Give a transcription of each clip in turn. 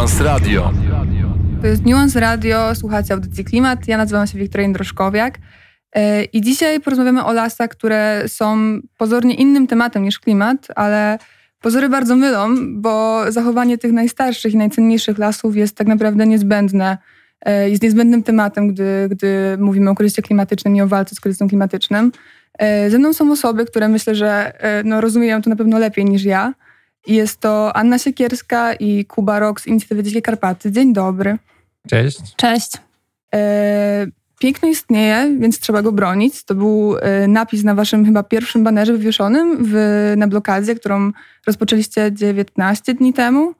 Nuance Radio. To jest Nuance Radio, słuchacie audycji Klimat. Ja nazywam się Wiktoria Jędroszkowiak. E, I dzisiaj porozmawiamy o lasach, które są pozornie innym tematem niż klimat, ale pozory bardzo mylą, bo zachowanie tych najstarszych i najcenniejszych lasów jest tak naprawdę niezbędne. E, jest niezbędnym tematem, gdy, gdy mówimy o kryzysie klimatycznym i o walce z kryzysem klimatycznym. E, ze mną są osoby, które myślę, że no, rozumieją to na pewno lepiej niż ja. Jest to Anna Siekierska i Kuba Rok z Inicjatywy Dzikie Karpaty. Dzień dobry. Cześć. Cześć. E, piękno istnieje, więc trzeba go bronić. To był e, napis na waszym chyba pierwszym banerze wywieszonym w, na blokadzie, którą rozpoczęliście 19 dni temu.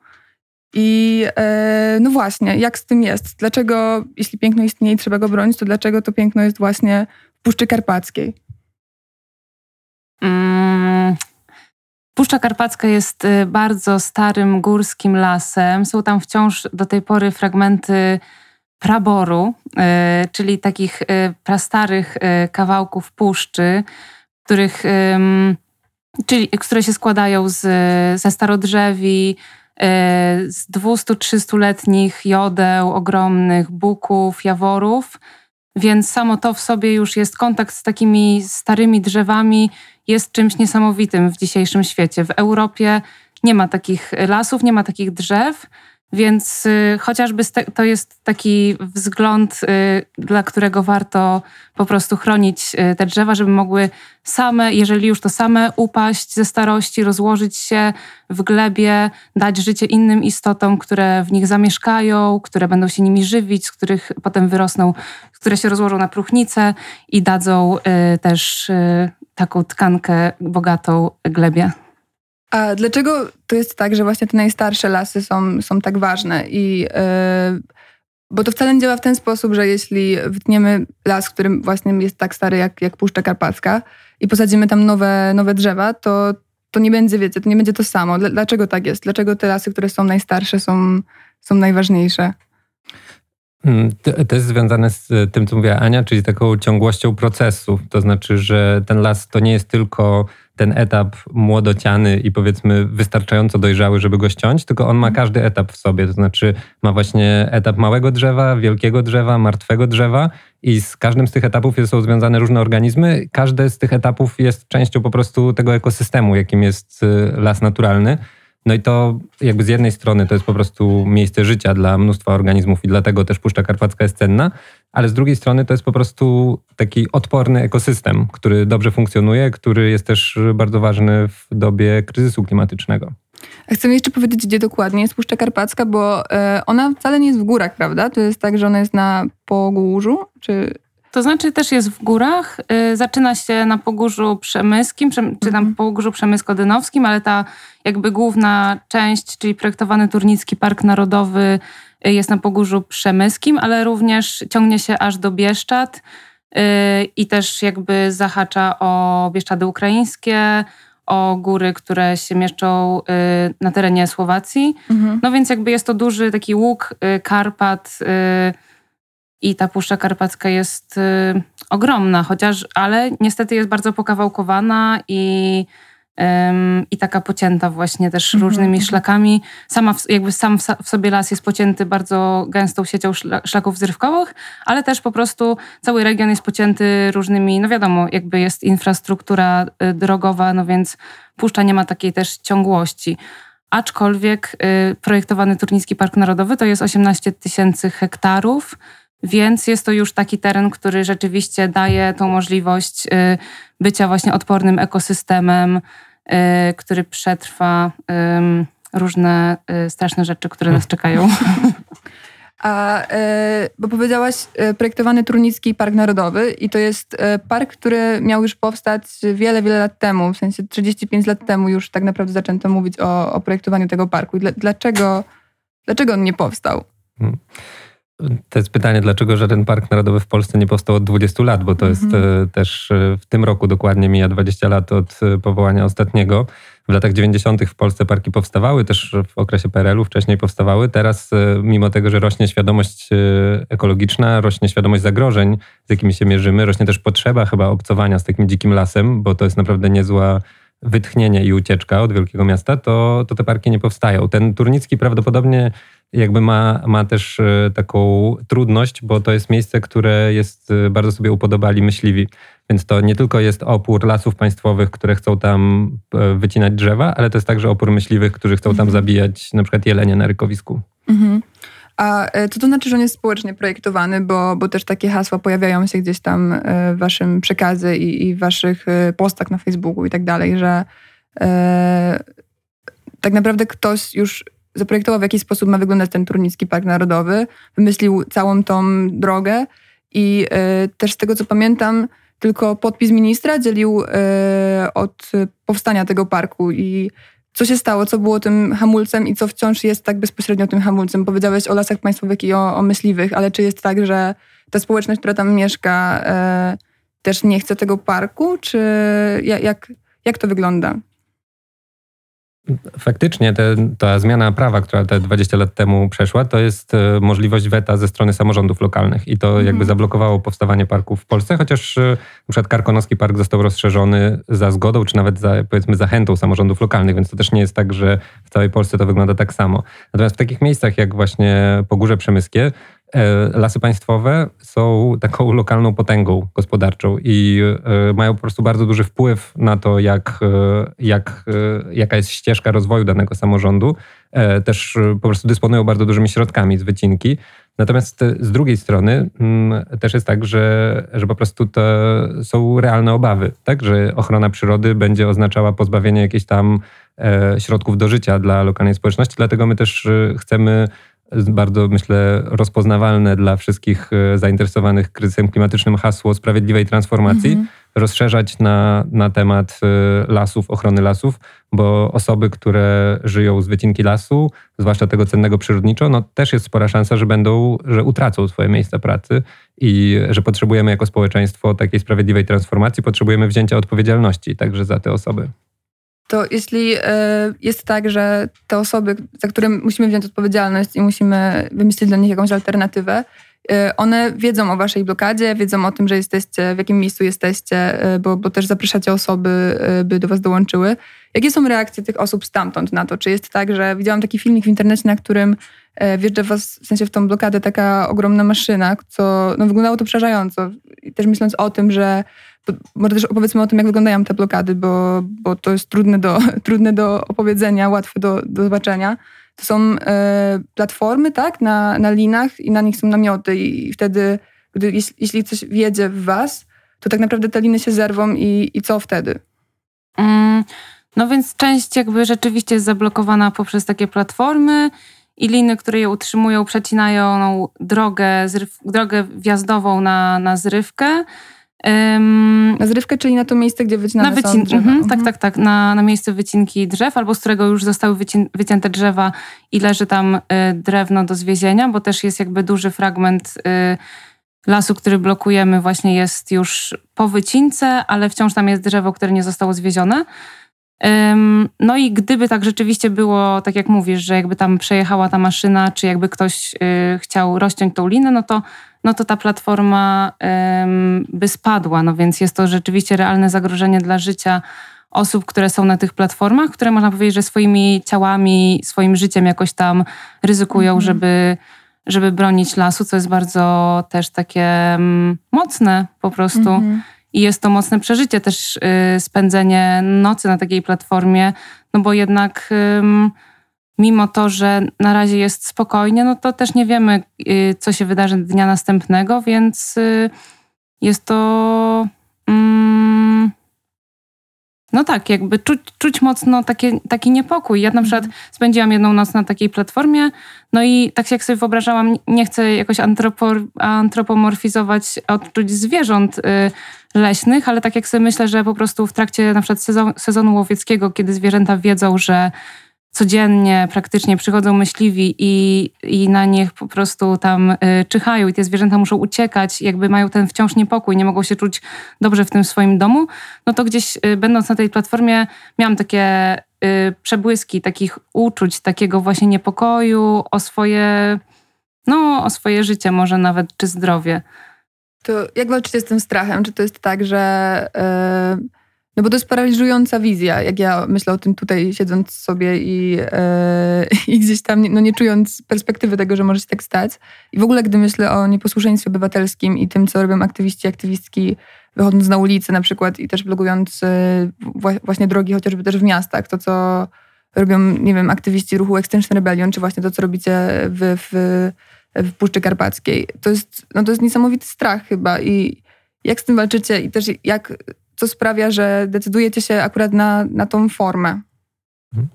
I e, no właśnie, jak z tym jest? Dlaczego, jeśli piękno istnieje i trzeba go bronić, to dlaczego to piękno jest właśnie w Puszczy Karpackiej? Mm, Puszcza Karpacka jest y, bardzo starym górskim lasem. Są tam wciąż do tej pory fragmenty praboru, y, czyli takich y, prastarych kawałków puszczy, których, czyli, które się składają z, ze starodrzewi, z 200-300-letnich jodeł, ogromnych buków, jaworów. Więc samo to w sobie już jest kontakt z takimi starymi drzewami, jest czymś niesamowitym w dzisiejszym świecie. W Europie nie ma takich lasów, nie ma takich drzew, więc y, chociażby to jest taki wzgląd, y, dla którego warto po prostu chronić y, te drzewa, żeby mogły same, jeżeli już to same, upaść ze starości, rozłożyć się w glebie, dać życie innym istotom, które w nich zamieszkają, które będą się nimi żywić, z których potem wyrosną, które się rozłożą na próchnicę i dadzą też taką tkankę bogatą glebie. A dlaczego to jest tak, że właśnie te najstarsze lasy są, są tak ważne? I, yy, bo to wcale nie działa w ten sposób, że jeśli wytniemy las, który właśnie jest tak stary jak, jak Puszcza Karpacka i posadzimy tam nowe, nowe drzewa, to, to nie będzie, wiecie, to nie będzie to samo. Dlaczego tak jest? Dlaczego te lasy, które są najstarsze, są, są najważniejsze? Mm, to jest związane z tym, co mówiła Ania, czyli taką ciągłością procesu. To znaczy, że ten las to nie jest tylko ten etap młodociany i powiedzmy wystarczająco dojrzały, żeby go ściąć, tylko on ma mhm. każdy etap w sobie. To znaczy ma właśnie etap małego drzewa, wielkiego drzewa, martwego drzewa i z każdym z tych etapów są związane różne organizmy. Każdy z tych etapów jest częścią po prostu tego ekosystemu, jakim jest y, las naturalny. No i to jakby z jednej strony to jest po prostu miejsce życia dla mnóstwa organizmów i dlatego też Puszcza Karpacka jest cenna, ale z drugiej strony to jest po prostu taki odporny ekosystem, który dobrze funkcjonuje, który jest też bardzo ważny w dobie kryzysu klimatycznego. A chcę jeszcze powiedzieć, gdzie dokładnie jest Puszcza Karpacka, bo e, ona wcale nie jest w górach, prawda? To jest tak, że ona jest na Pogórzu, czy... To znaczy też jest w górach. Y, zaczyna się na Pogórzu Przemyskim, czy tam mhm. Pogórzu Przemysko-Dynowskim, ale ta jakby główna część, czyli projektowany Turnicki Park Narodowy y, jest na Pogórzu Przemyskim, ale również ciągnie się aż do Bieszczad y, i też jakby zahacza o Bieszczady ukraińskie, o góry, które się mieszczą na terenie Słowacji. Mhm. No więc jakby jest to duży taki łuk Karpat, i ta Puszcza Karpacka jest y, ogromna, chociaż, ale niestety jest bardzo pokawałkowana i, ym, i taka pocięta właśnie też mm -hmm. różnymi szlakami. Sama w, jakby sam w, w, sobie las jest pocięty bardzo gęstą siecią szla, szlaków zrywkowych, ale też po prostu cały region jest pocięty różnymi, no wiadomo, jakby jest infrastruktura y, drogowa, no więc Puszcza nie ma takiej też ciągłości aczkolwiek y, projektowany Turnicki Park Narodowy to jest 18 tysięcy hektarów, więc jest to już taki teren, który rzeczywiście daje tą możliwość y, bycia właśnie odpornym ekosystemem, y, który przetrwa różne y, straszne rzeczy, które nas czekają. A, bo powiedziałaś projektowany Trunicki Park Narodowy i to jest park, który miał już powstać wiele, wiele lat temu, w sensie 35 lat temu już tak naprawdę zaczęto mówić o, o projektowaniu tego parku. Dlaczego, dlaczego on nie powstał? Hmm. To jest pytanie, dlaczego żaden park narodowy w Polsce nie powstał od 20 lat, bo to jest mhm. e, też e, w tym roku dokładnie mija 20 lat od e, powołania ostatniego. W latach 90. w Polsce parki powstawały, też w okresie PRL-u wcześniej powstawały. Teraz, mimo tego, że rośnie świadomość ekologiczna, rośnie świadomość zagrożeń, z jakimi się mierzymy, rośnie też potrzeba chyba obcowania z takim dzikim lasem, bo to jest naprawdę niezła wytchnienie i ucieczka od wielkiego miasta, to, to te parki nie powstają. Ten Turnicki prawdopodobnie jakby ma, ma też e, taką trudność, bo to jest miejsce, które jest e, bardzo sobie upodobali myśliwi. Więc to nie tylko jest opór lasów państwowych, które chcą tam e, wycinać drzewa, ale to jest także opór myśliwych, którzy chcą tam mhm. zabijać na przykład jelenie na rykowisku. Mhm. A co to znaczy, że on jest społecznie projektowany, bo, bo też takie hasła pojawiają się gdzieś tam w waszym przekazie i, i w waszych postach na Facebooku i tak dalej, że e, tak naprawdę ktoś już zaprojektował, w jaki sposób ma wyglądać ten Turnicki Park Narodowy, wymyślił całą tą drogę i y, też z tego, co pamiętam, tylko podpis ministra dzielił y, od powstania tego parku i co się stało, co było tym hamulcem i co wciąż jest tak bezpośrednio tym hamulcem. Powiedziałeś o lasach państwowych i o, o myśliwych, ale czy jest tak, że ta społeczność, która tam mieszka, y, też nie chce tego parku, czy jak, jak to wygląda? Faktycznie te, ta zmiana prawa, która te 20 lat temu przeszła, to jest e, możliwość weta ze strony samorządów lokalnych i to mhm. jakby zablokowało powstawanie parków w Polsce, chociaż e, na przykład Karkonoski Park został rozszerzony za zgodą, czy nawet za, powiedzmy zachętą samorządów lokalnych, więc to też nie jest tak, że w całej Polsce to wygląda tak samo. Natomiast w takich miejscach jak właśnie Pogórze Przemyskie lasy państwowe są taką lokalną potęgą gospodarczą i e, mają po prostu bardzo duży wpływ na to, jak, e, jak, jaka jest ścieżka rozwoju danego samorządu. Też po prostu dysponują bardzo dużymi środkami z wycinki. Natomiast z drugiej strony mm, też jest tak, że, że po prostu to są realne obawy, tak? że ochrona przyrody będzie oznaczała pozbawienie jakichś tam środków do życia dla lokalnej społeczności. Dlatego my też chcemy bardzo, myślę, rozpoznawalne dla wszystkich e, zainteresowanych kryzysem klimatycznym hasło sprawiedliwej transformacji, mhm. rozszerzać na, na temat e, lasów, ochrony lasów, bo osoby, które żyją z wycinki lasu, zwłaszcza tego cennego przyrodniczo, no też jest spora szansa, że będą, że utracą swoje miejsca pracy i że potrzebujemy jako społeczeństwo takiej sprawiedliwej transformacji, potrzebujemy wzięcia odpowiedzialności także za te osoby to jeśli e, jest tak, że te osoby, za które musimy wziąć odpowiedzialność i musimy wymyślić dla nich jakąś alternatywę, e, one wiedzą o waszej blokadzie, wiedzą o tym, że jesteście, w jakim miejscu jesteście, e, bo, bo też zapraszacie osoby, by do was dołączyły. Jakie są reakcje tych osób stamtąd na to? Czy jest tak, że widziałam taki filmik w internecie, na którym wjeżdża was, w sensie w tą blokadę taka ogromna maszyna, co no, wyglądało to przerażająco. I też myśląc o tym, że może też opowiedzmy o tym, jak wyglądają te blokady, bo, bo to jest trudne do, trudne do opowiedzenia, łatwe do, do zobaczenia. To są e, platformy, tak, na, na linach i na nich są namioty i wtedy, gdy, jeśli, jeśli coś wjedzie w was, to tak naprawdę te liny się zerwą i, i co wtedy? Mm, no więc część jakby rzeczywiście jest zablokowana poprzez takie platformy i liny, które je utrzymują, przecinają drogę, zryw, drogę wjazdową na, na zrywkę. Na zrywkę, czyli na to miejsce, gdzie wycinane na wycin- są drzewa. Mhm, tak, tak, tak. Na, na miejsce wycinki drzew, albo z którego już zostały wycin- wycięte drzewa i leży tam y, drewno do zwiezienia, bo też jest jakby duży fragment y, lasu, który blokujemy, właśnie jest już po wycince, ale wciąż tam jest drzewo, które nie zostało zwiezione. No i gdyby tak rzeczywiście było, tak jak mówisz, że jakby tam przejechała ta maszyna, czy jakby ktoś y, chciał rozciąć tą linę, no to no to ta platforma by spadła. No więc jest to rzeczywiście realne zagrożenie dla życia osób, które są na tych platformach, które można powiedzieć, że swoimi ciałami, swoim życiem jakoś tam ryzykują, mhm. żeby, żeby bronić lasu, co jest bardzo też takie mocne po prostu. Mhm. I jest to mocne przeżycie też y, spędzenie nocy na takiej platformie, no bo jednak mimo to, że na razie jest spokojnie, no to też nie wiemy, y, co się wydarzy dnia następnego, więc y, jest to. No tak, jakby czuć, czuć mocno takie, taki niepokój. Ja na przykład mhm. spędziłam jedną noc na takiej platformie, no i tak jak sobie wyobrażałam, nie chcę jakoś antropomorfizować odczuć zwierząt y, leśnych, ale tak jak sobie myślę, że po prostu w trakcie na przykład sezon, sezonu łowieckiego, kiedy zwierzęta wiedzą, że codziennie praktycznie przychodzą myśliwi i, i na nich po prostu tam y, czyhają i te zwierzęta muszą uciekać, jakby mają ten wciąż niepokój, nie mogą się czuć dobrze w tym swoim domu, no to gdzieś y, będąc na tej platformie miałam takie y, przebłyski takich uczuć, takiego właśnie niepokoju o swoje, no o swoje życie może nawet, czy zdrowie. To jak walczycie z tym strachem? Czy to jest tak, że No bo to jest paraliżująca wizja, jak ja myślę o tym tutaj siedząc sobie i, e, i gdzieś tam no nie czując perspektywy tego, że może się tak stać. I w ogóle gdy myślę o nieposłuszeństwie obywatelskim i tym, co robią aktywiści, aktywistki wychodząc na ulicę na przykład i też blokując e, właśnie drogi chociażby też w miastach, to co robią, nie wiem, aktywiści ruchu Extinction Rebellion, czy właśnie to, co robicie w, w, w Puszczy Karpackiej. To jest, no to jest niesamowity strach chyba i jak z tym walczycie i też jak co sprawia, że decydujecie się akurat na, na tą formę? Mhm.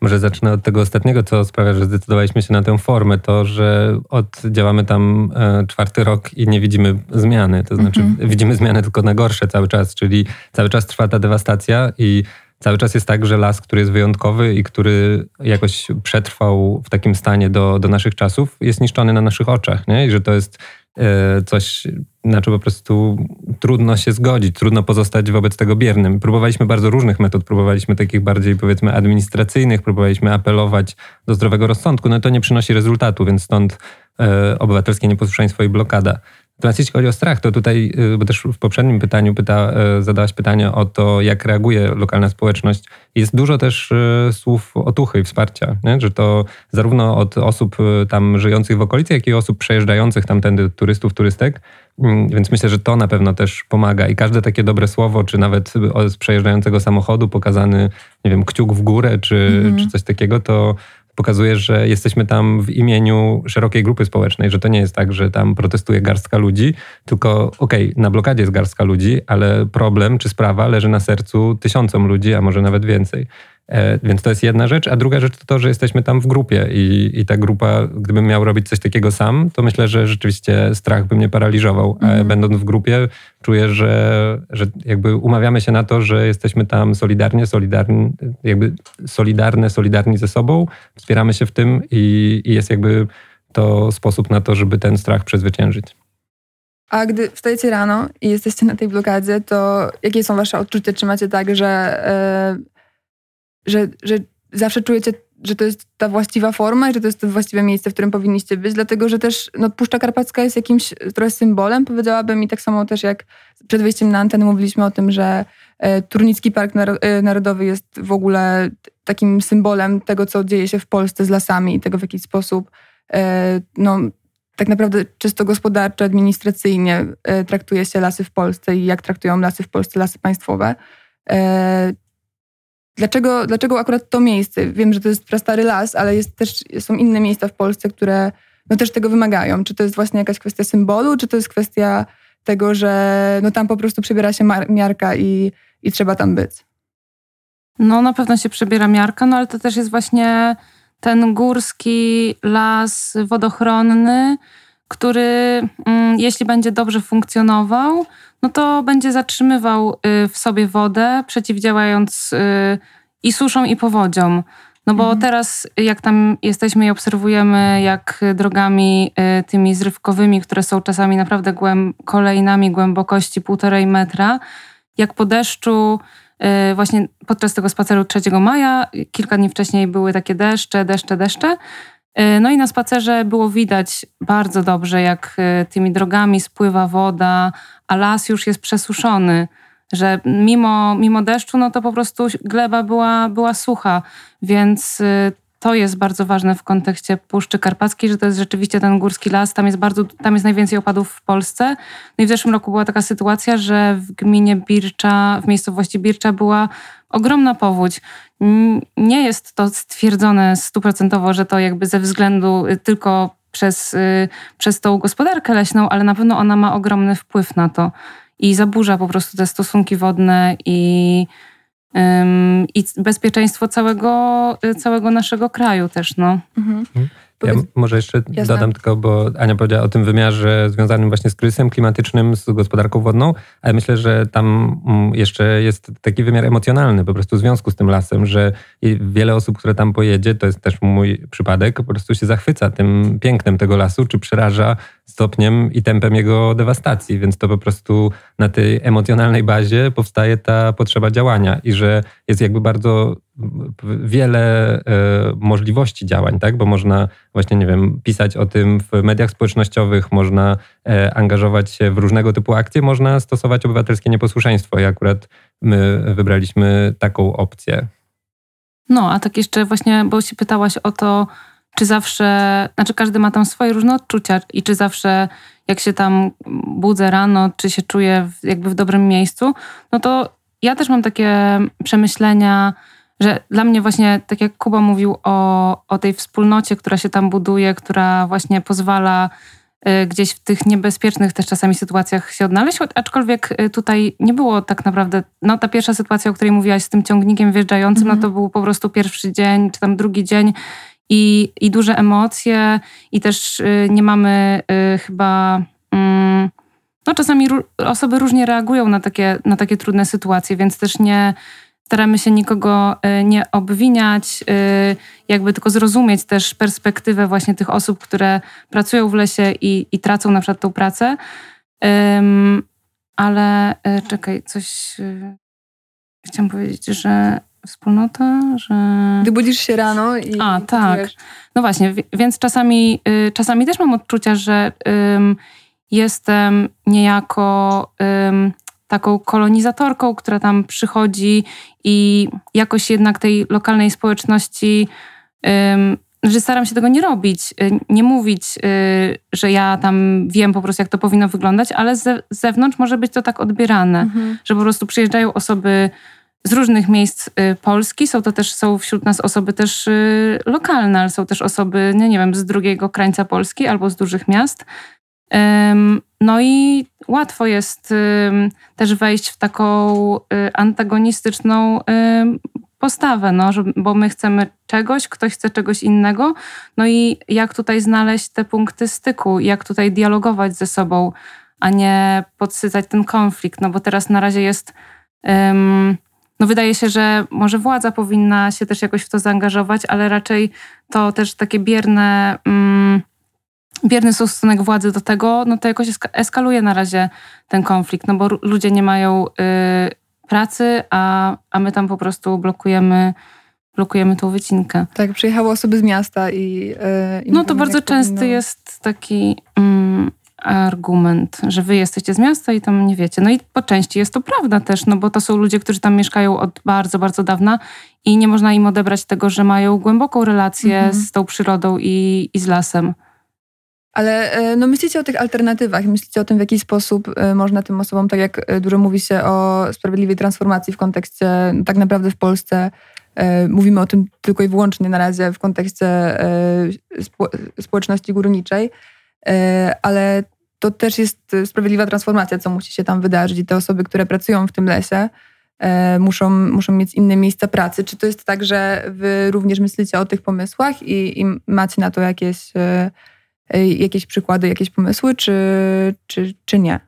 Może zacznę od tego ostatniego, co sprawia, że zdecydowaliśmy się na tę formę. To, że od, działamy tam e, czwarty rok i nie widzimy zmiany. To znaczy, mhm. widzimy zmiany tylko na gorsze cały czas, czyli cały czas trwa ta dewastacja i cały czas jest tak, że las, który jest wyjątkowy i który jakoś przetrwał w takim stanie do, do naszych czasów, jest niszczony na naszych oczach. Nie? I że to jest coś, na czym po prostu trudno się zgodzić, trudno pozostać wobec tego biernym. Próbowaliśmy bardzo różnych metod, próbowaliśmy takich bardziej powiedzmy administracyjnych, próbowaliśmy apelować do zdrowego rozsądku, no to nie przynosi rezultatu, więc stąd e, obywatelskie nieposłuszeństwo i blokada. Natomiast jeśli chodzi o strach, to tutaj, y, bo też w poprzednim pytaniu pyta, y, zadałaś pytanie o to, jak reaguje lokalna społeczność. Jest dużo też y, słów otuchy i wsparcia, nie? że to zarówno od osób tam żyjących w okolicy, jak i osób przejeżdżających tamtędy, turystów, turystek. Mm, więc myślę, że to na pewno też pomaga i każde takie dobre słowo, czy nawet z przejeżdżającego samochodu pokazany, nie wiem, kciuk w górę, czy, mhm. czy coś takiego, to pokazuje, że jesteśmy tam w imieniu szerokiej grupy społecznej, że to nie jest tak, że tam protestuje garstka ludzi, tylko okej, okay, na blokadzie jest garstka ludzi, ale problem czy sprawa leży na sercu tysiącom ludzi, a może nawet więcej. E, więc to jest jedna rzecz, a druga rzecz to to, że jesteśmy tam w grupie i, i ta grupa, gdybym miał robić coś takiego sam, to myślę, że rzeczywiście strach by mnie paraliżował. Mhm. Będąc w grupie, czuję, że, że jakby umawiamy się na to, że jesteśmy tam solidarnie, solidarni, jakby solidarne, solidarni ze sobą, wspieramy się w tym i, i jest jakby to sposób na to, żeby ten strach przezwyciężyć. A gdy wstajecie rano i jesteście na tej blokadzie, to jakie są wasze odczucia? Czy macie tak, że... Yy że, że zawsze czujecie, że to jest ta właściwa forma i że to jest to właściwe miejsce, w którym powinniście być, dlatego że też no, Puszcza Karpacka jest jakimś trochę symbolem, powiedziałabym, i tak samo też jak przed wejściem na antenę mówiliśmy o tym, że e, Turnicki Park e, Narodowy jest w ogóle takim symbolem tego, co dzieje się w Polsce z lasami i tego, w jaki sposób e, no, tak naprawdę czysto gospodarczo, administracyjnie traktuje się lasy w Polsce i jak traktują lasy w Polsce lasy państwowe. Dlaczego, dlaczego akurat to miejsce? Wiem, że to jest prastary las, ale jest też, są inne miejsca w Polsce, które no też tego wymagają. Czy to jest właśnie jakaś kwestia symbolu, czy to jest kwestia tego, że no tam po prostu przebiera się miarka i, i trzeba tam być? No na pewno się przebiera miarka, no ale to też jest właśnie ten górski las wodochronny, który mm, jeśli będzie dobrze funkcjonował, no to będzie zatrzymywał y, w sobie wodę, przeciwdziałając y, i suszą, i powodziom. No bo mhm. teraz, jak tam jesteśmy i obserwujemy, jak drogami y, tymi zrywkowymi, które są czasami naprawdę głęb kolejnami głębokości półtorej metra, jak po deszczu, właśnie podczas tego spaceru 3 maja, kilka dni wcześniej były takie deszcze, deszcze, deszcze, no i na spacerze było widać bardzo dobrze, jak e, tymi drogami spływa woda, a las już jest przesuszony, że mimo, mimo deszczu, no to po prostu gleba była, była sucha, więc e, to jest bardzo ważne w kontekście Puszczy Karpackiej, że to jest rzeczywiście ten górski las, tam jest bardzo, tam jest najwięcej opadów w Polsce. No i w zeszłym roku była taka sytuacja, że w gminie Bircza, w miejscowości Bircza była ogromna powódź. Nie jest to stwierdzone stuprocentowo, że to jakby ze względu y, tylko przez, y, przez tą gospodarkę leśną, ale na pewno ona ma ogromny wpływ na to i zaburza po prostu te stosunki wodne i, i bezpieczeństwo całego, y, całego naszego kraju też. No. Mhm. mhm. Ja może jeszcze Jasne. dodam tylko, bo Ania powiedziała o tym wymiarze związanym właśnie z kryzysem klimatycznym, z gospodarką wodną, ale myślę, że tam mm, jeszcze jest taki wymiar emocjonalny po prostu w związku z tym lasem, że wiele osób, które tam pojedzie, to jest też mój przypadek, po prostu się zachwyca tym pięknem tego lasu, czy przeraża stopniem i tempem jego dewastacji, więc to po prostu na tej emocjonalnej bazie powstaje ta potrzeba działania i że jest jakby bardzo wiele e, możliwości działań, tak? Bo można właśnie, nie wiem, pisać o tym w mediach społecznościowych, można e, angażować się w różnego typu akcje, można stosować obywatelskie nieposłuszeństwo i akurat my wybraliśmy taką opcję. No, a tak jeszcze właśnie, bo się pytałaś o to, czy zawsze, znaczy każdy ma tam swoje różne odczucia i czy zawsze jak się tam budzę rano, czy się czuję jakby w dobrym miejscu, no to ja też mam takie przemyślenia, że dla mnie właśnie, tak jak Kuba mówił o, o tej wspólnocie, która się tam buduje, która właśnie pozwala y, gdzieś w tych niebezpiecznych też czasami sytuacjach się odnaleźć, aczkolwiek y, tutaj nie było tak naprawdę, no ta pierwsza sytuacja, o której mówiłaś z tym ciągnikiem wjeżdżającym, no to był po prostu pierwszy dzień, czy tam drugi dzień i, i duże emocje i też y, nie mamy chyba... Mm, no czasami osoby różnie reagują na takie, na takie trudne sytuacje, więc też nie, staramy się nikogo y, nie obwiniać, y, jakby tylko zrozumieć też perspektywę właśnie tych osób, które pracują w lesie i, i tracą na przykład tą pracę. ale y, czekaj, coś chciałam powiedzieć, że wspólnota, że... Gdy budzisz się rano i... A, tak. No właśnie, więc czasami, czasami też mam odczucia, że jestem niejako taką kolonizatorką, która tam przychodzi i jakoś jednak tej lokalnej społeczności, że staram się tego nie robić, y, nie mówić, y, że ja tam wiem po prostu, jak to powinno wyglądać, ale z zewnątrz może być to tak odbierane, mhm. że po prostu przyjeżdżają osoby z różnych miejsc y, Polski. Są to też, są wśród nas osoby też lokalne, ale są też osoby, nie, nie wiem, z drugiego krańca Polski albo z dużych miast. No i łatwo jest też wejść w taką y, antagonistyczną postawę, no, bo my chcemy czegoś, ktoś chce czegoś innego. No i jak tutaj znaleźć te punkty styku, jak tutaj dialogować ze sobą, a nie podsycać ten konflikt, no bo teraz na razie jest. No wydaje się, że może władza powinna się też jakoś w to zaangażować, ale raczej to też takie bierne bierny stosunek władzy do tego, no to jakoś eskaluje na razie ten konflikt, no bo ludzie nie mają y, pracy, a, a my tam po prostu blokujemy blokujemy tą wycinkę. Tak, przyjechały osoby z miasta i... Yy, no to bardzo częsty powinno... jest taki mm, argument, że wy jesteście z miasta i tam nie wiecie. No i po części jest to prawda też, no bo to są ludzie, którzy tam mieszkają od bardzo, bardzo dawna i nie można im odebrać tego, że mają głęboką relację mhm. z tą przyrodą i, i z lasem. Ale e, no, myślicie o tych alternatywach, myślicie o tym, w jaki sposób e, można tym osobom, tak jak e, dużo mówi się o sprawiedliwej transformacji w kontekście, no, tak naprawdę w Polsce mówimy o tym tylko i wyłącznie na razie w kontekście społeczności górniczej, ale to też jest sprawiedliwa transformacja, co musi się tam wydarzyć i te osoby, które pracują w tym lesie, muszą, muszą mieć inne miejsca pracy. Czy to jest tak, że wy również myślicie o tych pomysłach i, i macie na to jakieś Y, jakieś przykłady, jakieś pomysły, czy, czy, czy nie?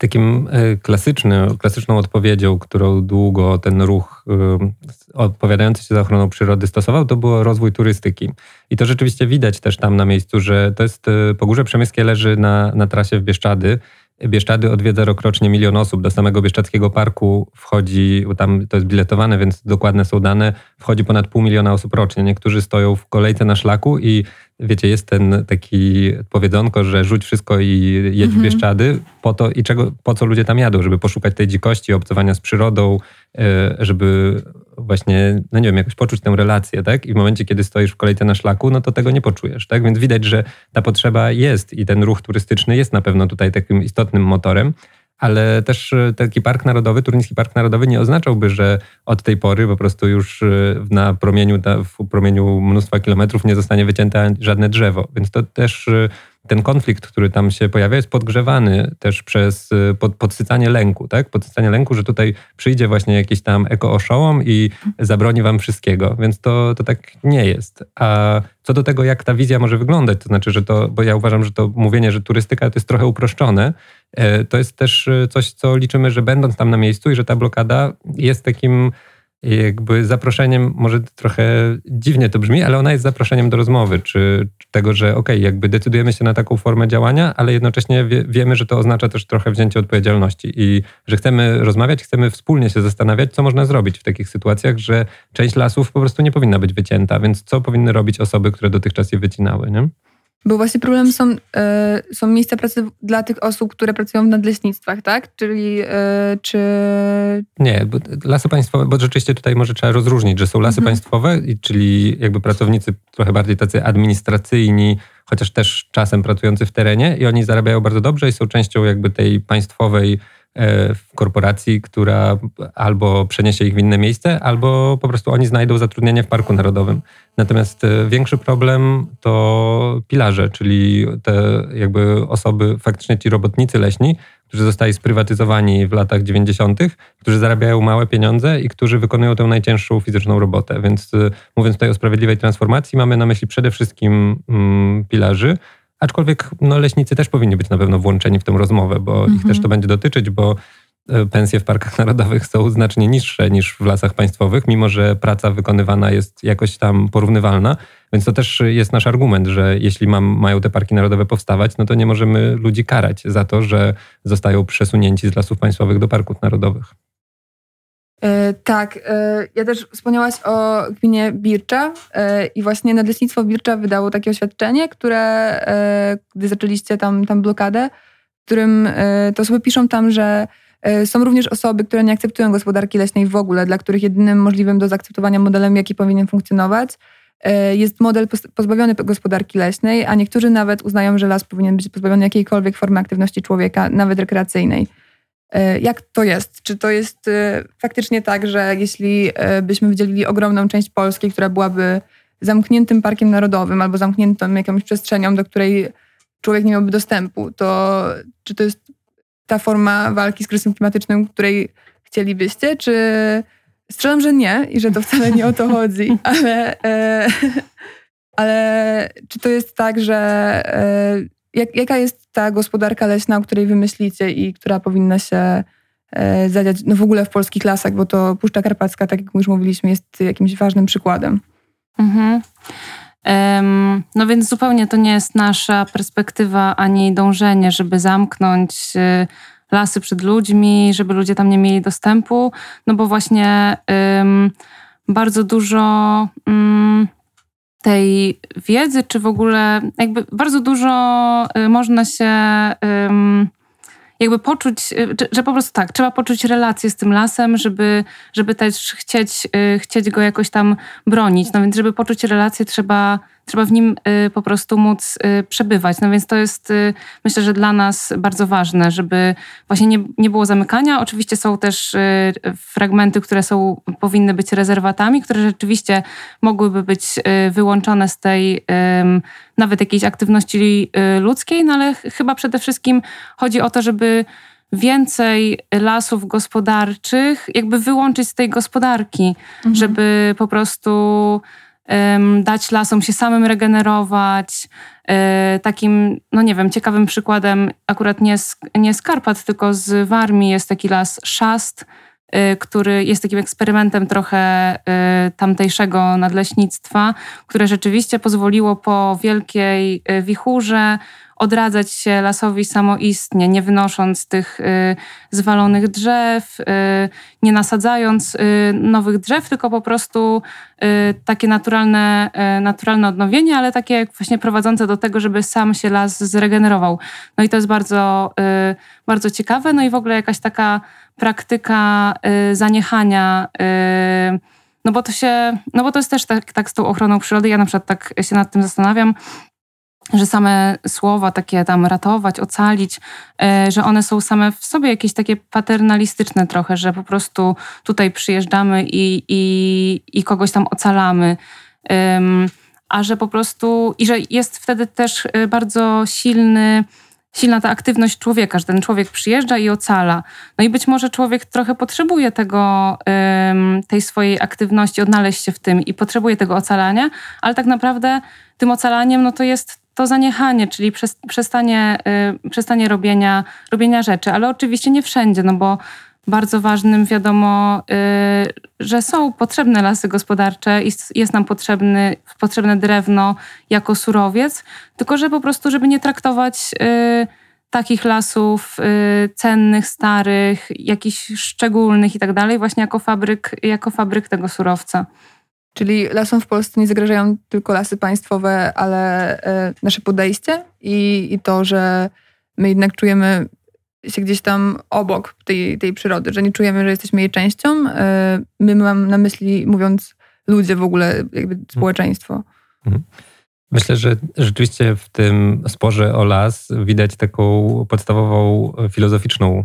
Takim y, klasyczny, klasyczną odpowiedzią, którą długo ten ruch y, odpowiadający się za ochroną przyrody stosował, to było rozwój turystyki. I to rzeczywiście widać też tam na miejscu, że to jest Pogórze Przemyskie leży na, na trasie w Bieszczady. Bieszczady odwiedza rokrocznie milion osób. Do samego Bieszczadzkiego Parku wchodzi, tam to jest biletowane, więc dokładne są dane, wchodzi ponad pół miliona osób rocznie. Niektórzy stoją w kolejce na szlaku i wiecie, jest ten taki powiedzonko, że rzuć wszystko i jedź mhm. w Bieszczady, po to i czego, po co ludzie tam jadą, żeby poszukać tej dzikości, obcowania z przyrodą, e, żeby właśnie, no nie wiem, jakoś poczuć tę relację, tak? I w momencie, kiedy stoisz w kolejce na szlaku, no to tego nie poczujesz, tak? Więc widać, że ta potrzeba jest i ten ruch turystyczny jest na pewno tutaj takim istotnym motorem ale też e, taki park narodowy, Turnicki Park Narodowy nie oznaczałby, że od tej pory po prostu już e, na promieniu, w promieniu mnóstwa kilometrów nie zostanie wycięte żadne drzewo. Więc to też e, ten konflikt, który tam się pojawia, jest podgrzewany też przez pod, podsycanie lęku, tak? Podsycanie lęku, że tutaj przyjdzie właśnie jakiś tam eko-oszołom i zabroni wam wszystkiego, więc to, to tak nie jest. A co do tego, jak ta wizja może wyglądać, to znaczy, że to, bo ja uważam, że to mówienie, że turystyka to jest trochę uproszczone, E, to jest też e, coś, co liczymy, że będąc tam na miejscu i że ta blokada jest takim Jakby zaproszeniem, może trochę dziwnie to brzmi, ale ona jest zaproszeniem do rozmowy, czy, czy tego, że okej, okay, jakby decydujemy się na taką formę działania, ale jednocześnie wie, wiemy, że to oznacza też trochę wzięcie odpowiedzialności i że chcemy rozmawiać, chcemy wspólnie się zastanawiać, co można zrobić w takich sytuacjach, że część lasów po prostu nie powinna być wycięta, więc co powinny robić osoby, które dotychczas je wycinały, nie? Bo właśnie problem są, e, są miejsca pracy dla tych osób, które pracują w nadleśnictwach, tak? Czyli e, czy... Nie, bo lasy państwowe, bo rzeczywiście tutaj może trzeba rozróżnić, że są lasy mhm. państwowe, czyli jakby pracownicy trochę bardziej tacy administracyjni, chociaż też czasem pracujący w terenie i oni zarabiają bardzo dobrze i są częścią jakby tej państwowej w korporacji, która albo przeniesie ich w inne miejsce, albo po prostu oni znajdą zatrudnienie w Parku Narodowym. Natomiast e, większy problem to pilarze, czyli te jakby osoby, faktycznie ci robotnicy leśni, którzy zostali sprywatyzowani w latach 90., którzy zarabiają małe pieniądze i którzy wykonują tę najcięższą fizyczną robotę. Więc e, mówiąc tutaj o sprawiedliwej transformacji, mamy na myśli przede wszystkim mm, pilarzy, Aczkolwiek no, leśnicy też powinni być na pewno włączeni w tę rozmowę, bo ich też to mhm. będzie dotyczyć, bo e, pensje w parkach narodowych są znacznie niższe niż w lasach państwowych, mimo że praca wykonywana jest jakoś tam porównywalna. Więc to też jest nasz argument, że jeśli mam, mają te parki narodowe powstawać, no to nie możemy ludzi karać za to, że zostają przesunięci z lasów państwowych do parków narodowych. E, tak, e, ja też wspomniałaś o gminie Bircza e, i właśnie Nadleśnictwo Bircza wydało takie oświadczenie, które, gdy zaczęliście tam, tam blokadę, w którym to osoby piszą tam, że są również osoby, które nie akceptują gospodarki leśnej w ogóle, dla których jedynym możliwym do zaakceptowania modelem, jaki powinien funkcjonować, jest model pozbawiony gospodarki leśnej, a niektórzy nawet uznają, że las powinien być pozbawiony jakiejkolwiek formy aktywności człowieka, nawet rekreacyjnej. E, jak to jest? Czy to jest e, faktycznie tak, że jeśli e, byśmy wydzielili ogromną część Polski, która byłaby zamkniętym parkiem narodowym albo zamkniętą jakąś przestrzenią, do której człowiek nie miałby dostępu, to czy to jest ta forma walki z kryzysem klimatycznym, której chcielibyście, czy strzelam, że nie i że to wcale nie o to chodzi, ale, ale czy to jest tak, że jak, jaka jest ta gospodarka leśna, o której wymyślicie i która powinna się e, zadziać no w ogóle w polskich lasach, bo to Puszcza Karpacka, tak jak już mówiliśmy, jest jakimś ważnym przykładem. Mhm. Um, no więc zupełnie to nie jest nasza perspektywa ani dążenie, żeby zamknąć y, lasy przed ludźmi, żeby ludzie tam nie mieli dostępu, no bo właśnie bardzo dużo um, tej wiedzy, czy w ogóle jakby bardzo dużo y, można się jakby poczuć, y, że po prostu tak, trzeba poczuć relację z tym lasem, żeby, żeby też chcieć, y, chcieć go jakoś tam bronić. No więc żeby poczuć relację, trzeba trzeba w nim y, po prostu móc y, przebywać. No więc to jest y, myślę, że dla nas bardzo ważne, żeby właśnie nie, nie było zamykania. Oczywiście są też fragmenty, które są, powinny być rezerwatami, które rzeczywiście mogłyby być wyłączone z tej nawet jakiejś aktywności ludzkiej, no ale chyba przede wszystkim chodzi o to, żeby więcej lasów gospodarczych jakby wyłączyć z tej gospodarki, mhm. żeby po prostu dać lasom się samym regenerować. E, takim, no nie wiem, ciekawym przykładem, akurat nie z, nie z Karpat, tylko z Warmii jest taki las Szast, e, który jest takim eksperymentem trochę e, tamtejszego nadleśnictwa, które rzeczywiście pozwoliło po wielkiej wichurze odradzać się lasowi samoistnie, nie wynosząc tych y, zwalonych drzew, y, nie nasadzając y, nowych drzew, tylko po prostu takie naturalne, naturalne odnowienie, ale takie właśnie prowadzące do tego, żeby sam się las zregenerował. No i to jest bardzo, bardzo ciekawe. No i w ogóle jakaś taka praktyka zaniechania no bo to się, no bo to jest też tak, tak z tą ochroną przyrody. Ja na przykład tak się nad tym zastanawiam, że same słowa takie tam ratować, ocalić, e, że one są same w sobie jakieś takie paternalistyczne trochę, że po prostu tutaj przyjeżdżamy i, i, i kogoś tam ocalamy. A że po prostu, i że jest wtedy też e, bardzo silny, silna ta aktywność człowieka, że ten człowiek przyjeżdża i ocala. No i być może człowiek trochę potrzebuje tego, tej swojej aktywności, odnaleźć się w tym i potrzebuje tego ocalania, ale tak naprawdę tym ocalaniem no to jest to zaniechanie, czyli przestanie, y, przestanie robienia, robienia rzeczy, ale oczywiście nie wszędzie, no bo bardzo ważnym wiadomo, że są potrzebne lasy gospodarcze i jest nam potrzebny, potrzebne drewno jako surowiec, tylko że po prostu, żeby nie traktować takich lasów cennych, starych, jakichś szczególnych i tak dalej, właśnie jako fabryk, jako fabryk tego surowca. Czyli lasom w Polsce nie zagrażają tylko lasy państwowe, ale e, nasze podejście i, i to, że my jednak czujemy się gdzieś tam obok tej, tej przyrody, że nie czujemy, że jesteśmy jej częścią. E, my mam na myśli, mówiąc ludzie w ogóle, jakby społeczeństwo. Mhm. Myślę, że rzeczywiście w tym sporze o las widać taką podstawową filozoficzną,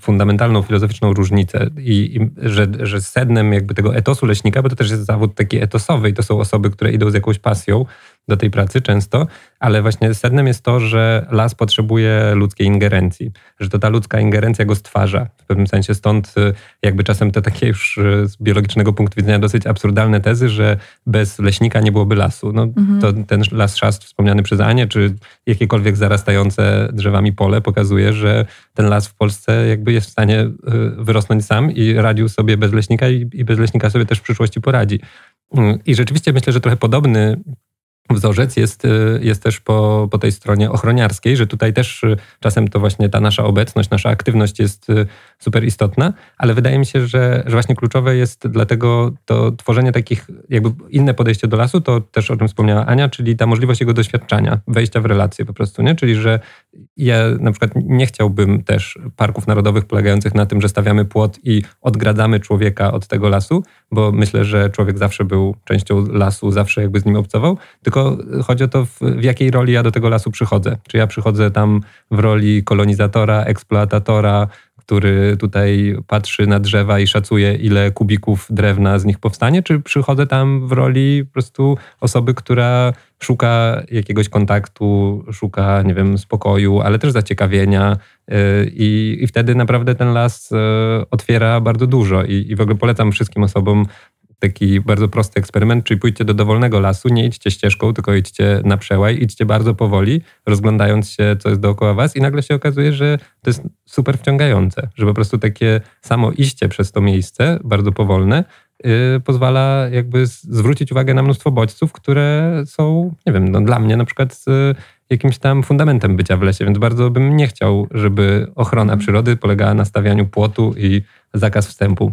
fundamentalną filozoficzną różnicę i, i że, że sednem jakby tego etosu leśnika, bo to też jest zawód taki etosowy i to są osoby, które idą z jakąś pasją, do tej pracy często, ale właśnie sednem jest to, że las potrzebuje ludzkiej ingerencji, że to ta ludzka ingerencja go stwarza. W pewnym sensie stąd y, jakby czasem te takie już y, z biologicznego punktu widzenia dosyć absurdalne tezy, że bez leśnika nie byłoby lasu. No, mhm. to ten las szast wspomniany przez Anię, czy jakiekolwiek zarastające drzewami pole pokazuje, że ten las w Polsce jakby jest w stanie y, wyrosnąć sam i radził sobie bez leśnika i, i bez leśnika sobie też w przyszłości poradzi. I rzeczywiście myślę, że trochę podobny wzorzec jest, y, jest też po, po tej stronie ochroniarskiej, że tutaj też y, czasem to właśnie ta nasza obecność, nasza aktywność jest y, super istotna, ale wydaje mi się, że, że właśnie kluczowe jest dlatego to tworzenie takich, jakby inne podejście do lasu, to też o czym wspomniała Ania, czyli ta możliwość jego doświadczania, wejścia w relacje po prostu, nie? Czyli, że ja na przykład nie chciałbym też parków narodowych polegających na tym, że stawiamy płot i odgradzamy człowieka od tego lasu, bo myślę, że człowiek zawsze był częścią lasu, zawsze jakby z nim obcował, tylko chodzi o to, w, w jakiej roli ja do tego lasu przychodzę. Czy ja przychodzę tam w roli kolonizatora, eksploatatora, który tutaj patrzy na drzewa i szacuje, ile kubików drewna z nich powstanie, czy przychodzę tam w roli po prostu osoby, która szuka jakiegoś kontaktu, szuka, nie wiem, spokoju, ale też zaciekawienia y, i, i wtedy naprawdę ten las y, otwiera bardzo dużo. I, i w ogóle polecam wszystkim osobom taki bardzo prosty eksperyment, czyli pójdźcie do dowolnego lasu, nie idźcie ścieżką, tylko idźcie na przełaj, idźcie bardzo powoli, rozglądając się, co jest dookoła was i nagle się okazuje, że to jest super wciągające, że po prostu takie samo iście przez to miejsce, bardzo powolne, yy, pozwala jakby zwrócić uwagę na mnóstwo bodźców, które są, nie wiem, no dla mnie na przykład z jakimś tam fundamentem bycia w lesie, więc bardzo bym nie chciał, żeby ochrona przyrody polegała na stawianiu płotu i zakaz wstępu.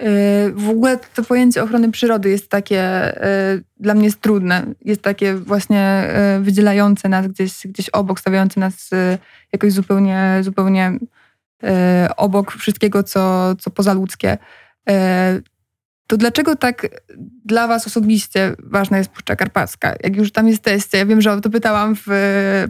Y, w ogóle to pojęcie ochrony przyrody jest takie, y, dla mnie jest trudne. Jest takie właśnie y, wydzielające nas gdzieś, gdzieś obok, stawiające nas jakoś zupełnie, zupełnie obok wszystkiego, co, co pozaludzkie. To dlaczego tak dla Was osobiście ważna jest Puszcza Karpacka? Jak już tam jesteście, ja wiem, że o to pytałam, w,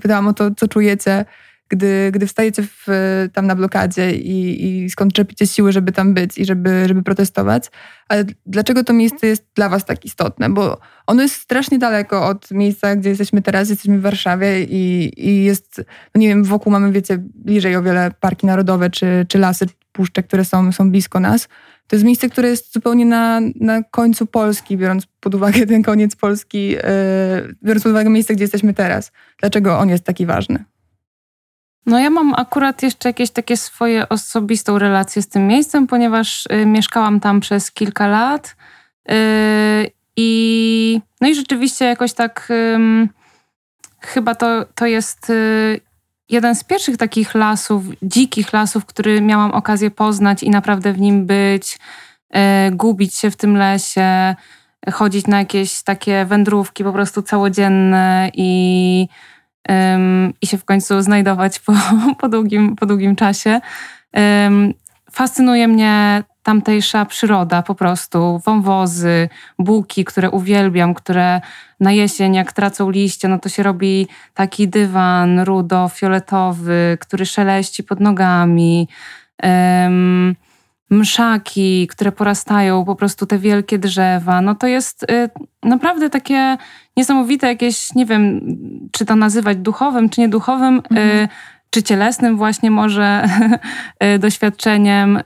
pytałam o to, co czujecie gdy, gdy wstajecie w, tam na blokadzie i, i skąd czerpicie siły, żeby tam być i żeby, żeby protestować. Ale dlaczego to miejsce jest dla was tak istotne? Bo ono jest strasznie daleko od miejsca, gdzie jesteśmy teraz. Jesteśmy w Warszawie i, i jest, no nie wiem, wokół mamy, wiecie, bliżej o wiele parki narodowe czy, czy lasy, puszcze, które są, są blisko nas. To jest miejsce, które jest zupełnie na, na końcu Polski, biorąc pod uwagę ten koniec Polski, yy, biorąc pod uwagę miejsce, gdzie jesteśmy teraz. Dlaczego on jest taki ważny? No ja mam akurat jeszcze jakieś takie swoje osobistą relację z tym miejscem, ponieważ y, mieszkałam tam przez kilka lat y, i no i rzeczywiście jakoś tak chyba to, to jest y, jeden z pierwszych takich lasów, dzikich lasów, który miałam okazję poznać i naprawdę w nim być, y, gubić się w tym lesie, chodzić na jakieś takie wędrówki po prostu całodzienne i i się w końcu znajdować po, po, długim, po długim czasie. Fascynuje mnie tamtejsza przyroda po prostu, wąwozy, buki, które uwielbiam, które na jesień jak tracą liście, no to się robi taki dywan rudo-fioletowy, który szeleści pod nogami. Um, mszaki, które porastają, po prostu te wielkie drzewa. No to jest y, naprawdę takie niesamowite jakieś, nie wiem, czy to nazywać duchowym, czy nieduchowym, y, mhm. czy cielesnym właśnie może y, doświadczeniem.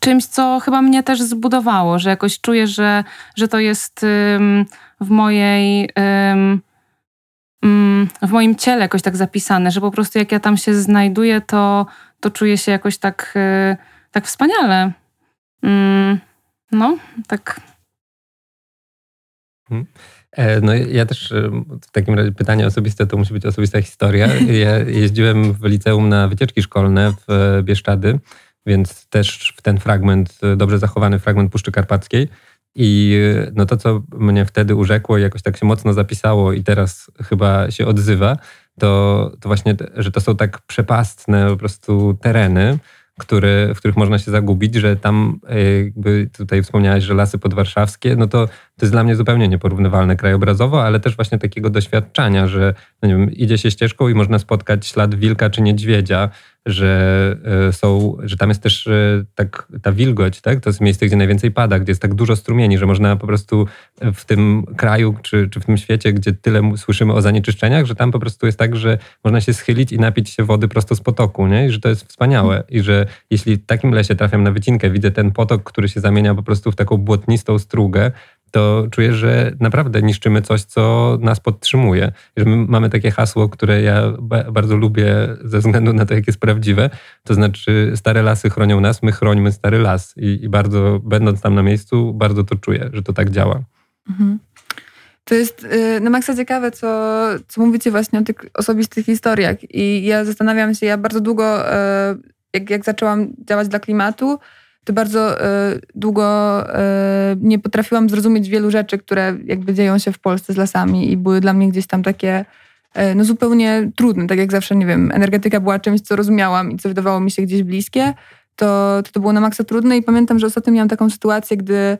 czymś, co chyba mnie też zbudowało, że jakoś czuję, że, że to jest w mojej mm, w moim ciele jakoś tak zapisane, że po prostu jak ja tam się znajduję, to, to czuję się jakoś tak, tak wspaniale. Mm, no, tak. Hmm. E, no ja też e, w takim razie pytanie osobiste to musi być osobista historia. Ja jeździłem w liceum na wycieczki szkolne w e, Bieszczady, więc też w ten fragment, dobrze zachowany fragment Puszczy Karpackiej. I no to, co mnie wtedy urzekło jakoś tak się mocno zapisało i teraz chyba się odzywa, to, to właśnie, że to są tak przepastne po prostu tereny, które, w których można się zagubić, że tam e, jakby tutaj wspomniałeś, że lasy podwarszawskie, no to to jest dla mnie zupełnie nieporównywalne krajobrazowo, ale też właśnie takiego doświadczenia, że no nie wiem, idzie się ścieżką i można spotkać ślad wilka czy niedźwiedzia, że e, są, że tam jest też e, tak, ta wilgoć, tak? To jest miejsce, gdzie najwięcej pada, gdzie jest tak dużo strumieni, że można po prostu w tym kraju czy, czy w tym świecie, gdzie tyle słyszymy o zanieczyszczeniach, że tam po prostu jest tak, że można się schylić i napić się wody prosto z potoku, nie? I że to jest wspaniałe. I że jeśli w takim lesie trafiam na wycinkę, widzę ten potok, który się zamienia po prostu w taką błotnistą strugę, to czuję, że naprawdę niszczymy coś, co nas podtrzymuje. Że my mamy takie hasło, które ja bardzo lubię ze względu na to, jak jest prawdziwe. To znaczy, stare lasy chronią nas, my chronimy stary las. I, i bardzo, będąc tam na miejscu, bardzo to czuję, że to tak działa. Mhm. To jest y, na maksa ciekawe, co, co mówicie właśnie o tych osobistych historiach. I ja zastanawiam się, ja bardzo długo, y, jak, jak zaczęłam działać dla klimatu, bardzo y, długo y, nie potrafiłam zrozumieć wielu rzeczy, które jakby dzieją się w Polsce z lasami i były dla mnie gdzieś tam takie y, no zupełnie trudne. Tak jak zawsze, nie wiem, energetyka była czymś, co rozumiałam i co wydawało mi się gdzieś bliskie, to to, to było na maksa trudne i pamiętam, że ostatnio miałam taką sytuację, gdy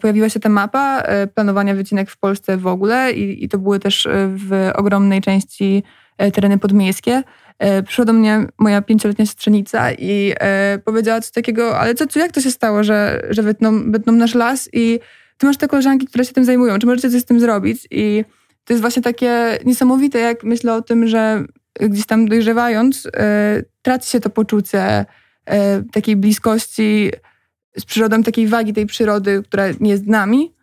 pojawiła się ta mapa planowania wycinek w Polsce w ogóle i, i to były też w ogromnej części tereny podmiejskie. E, przyszła do mnie moja pięcioletnia siostrzenica i e, powiedziała coś takiego, ale co, co jak to się stało, że, że wytną, wytną nasz las i ty masz te koleżanki, które się tym zajmują, czy możecie coś z tym zrobić? I to jest właśnie takie niesamowite, jak myślę o tym, że gdzieś tam dojrzewając, e, traci się to poczucie takiej bliskości z przyrodą, takiej wagi tej przyrody, która nie jest z nami,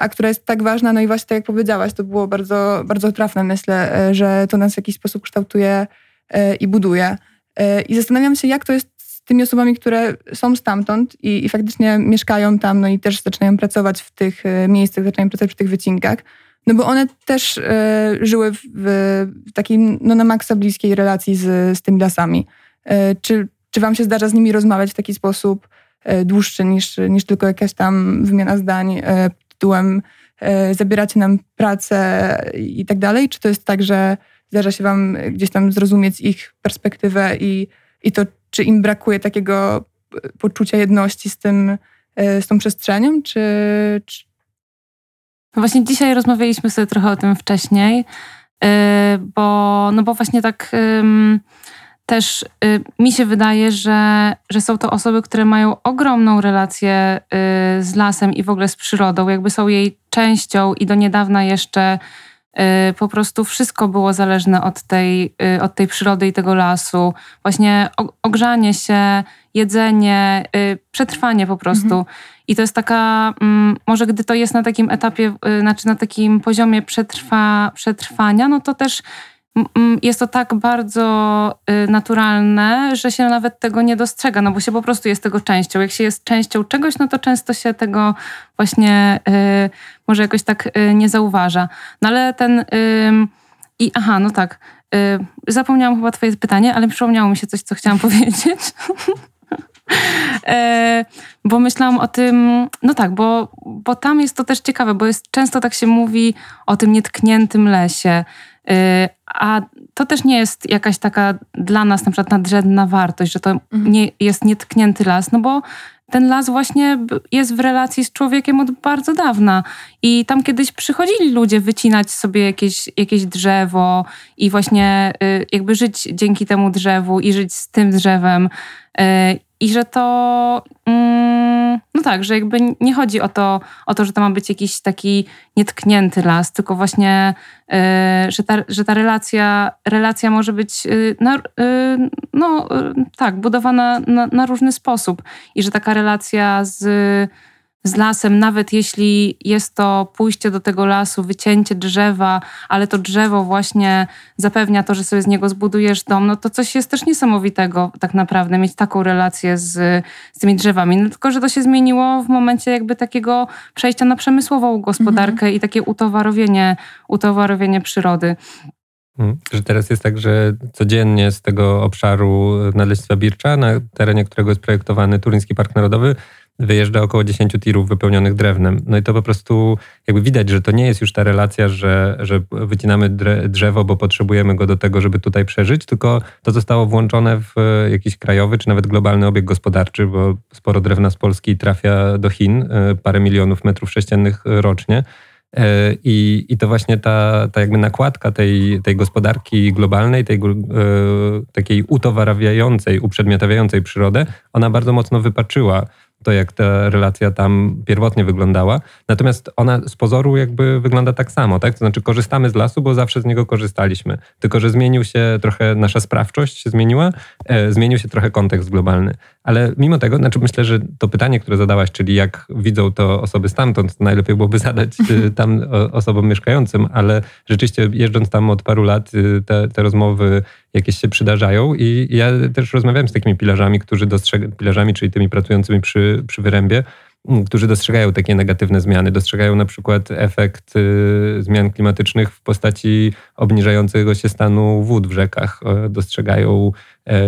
a która jest tak ważna. No i właśnie tak jak powiedziałaś, to było bardzo, bardzo trafne, myślę, że to nas w jakiś sposób kształtuje i buduje. E, I zastanawiam się, jak to jest z tymi osobami, które są stamtąd i, i faktycznie mieszkają tam, no i też zaczynają pracować w tych e, miejscach, zaczynają pracować przy tych wycinkach. No bo one też e, żyły w, w, takiej no na maksa bliskiej relacji z, z tymi lasami. E, czy, czy wam się zdarza z nimi rozmawiać w taki sposób e, dłuższy niż, niż tylko jakaś tam wymiana zdań tytułem zabieracie nam pracę i tak dalej? Czy to jest tak, że zdarza się Wam gdzieś tam zrozumieć ich perspektywę i, i to, czy im brakuje takiego poczucia jedności z, tym, e, z tą przestrzenią, czy, czy... No właśnie dzisiaj rozmawialiśmy sobie trochę o tym wcześniej, e, bo, no bo właśnie tak też mi się wydaje, że, że są to osoby, które mają ogromną relację z lasem i w ogóle z przyrodą, jakby są jej częścią i do niedawna jeszcze po prostu wszystko było zależne od tej, y, od tej przyrody i tego lasu. Właśnie ogrzanie się, jedzenie, y, przetrwanie po prostu. Mhm. I to jest taka, mm, może gdy to jest na takim etapie, znaczy na takim poziomie przetrwa, przetrwania, no to też jest to tak bardzo y, naturalne, że się nawet tego nie dostrzega, no bo się po prostu jest tego częścią. Jak się jest częścią czegoś, no to często się tego właśnie y, może jakoś tak y, nie zauważa. No ale ten... I aha, no tak. Zapomniałam chyba twoje pytanie, ale przypomniało mi się coś, co chciałam powiedzieć. E, bo myślałam o tym, no tak, bo, bo tam jest to też ciekawe, bo jest, często tak się mówi o tym nietkniętym lesie. Y, a to też nie jest jakaś taka dla nas na przykład nadrzędna wartość, że to mhm. nie jest nietknięty las, no bo ten las właśnie jest w relacji z człowiekiem od bardzo dawna. I tam kiedyś przychodzili ludzie wycinać sobie jakieś, jakieś drzewo i właśnie y, jakby żyć dzięki temu drzewu i żyć z tym drzewem. Y, I że to. Mm, no tak, że jakby nie chodzi o to, o to, że to ma być jakiś taki nietknięty las, tylko właśnie, y, że, ta, że ta relacja, relacja może być y, na, y, no, tak, budowana na, na różny sposób i że taka relacja z z lasem, nawet jeśli jest to pójście do tego lasu, wycięcie drzewa, ale to drzewo właśnie zapewnia to, że sobie z niego zbudujesz dom, no to coś jest też niesamowitego tak naprawdę, mieć taką relację z, z tymi drzewami. No tylko, że to się zmieniło w momencie jakby takiego przejścia na przemysłową gospodarkę mhm. i takie utowarowienie, utowarowienie przyrody. Mhm. Że teraz jest tak, że codziennie z tego obszaru Nadleśnictwa Bircza, na terenie którego jest projektowany Turyński Park Narodowy, wyjeżdża około 10 tirów wypełnionych drewnem. No i to po prostu jakby widać, że to nie jest już ta relacja, że, że wycinamy drzewo, bo potrzebujemy go do tego, żeby tutaj przeżyć, tylko to zostało włączone w jakiś krajowy czy nawet globalny obieg gospodarczy, bo sporo drewna z Polski trafia do Chin, e, parę milionów metrów sześciennych rocznie. E, I, I to właśnie ta, ta jakby nakładka tej, tej gospodarki globalnej, tej e, takiej utowarawiającej, uprzedmiotawiającej przyrodę, ona bardzo mocno wypaczyła to, jak ta relacja tam pierwotnie wyglądała. Natomiast ona z pozoru jakby wygląda tak samo, tak? To znaczy korzystamy z lasu, bo zawsze z niego korzystaliśmy. Tylko, że zmienił się trochę, nasza sprawczość się zmieniła, e, zmienił się trochę kontekst globalny. Ale mimo tego, znaczy myślę, że to pytanie, które zadałaś, czyli jak widzą to osoby stamtąd, najlepiej byłoby zadać e, tam osobom mieszkającym, ale rzeczywiście jeżdżąc tam od paru lat, e, te, te rozmowy jakieś się przydarzają i ja też rozmawiałem z takimi pilarzami, którzy dostrzegają, pilarzami, czyli tymi pracującymi przy, przy wyrębie, którzy dostrzegają takie negatywne zmiany. Dostrzegają na przykład efekt y, zmian klimatycznych w postaci obniżającego się stanu wód w rzekach. Dostrzegają,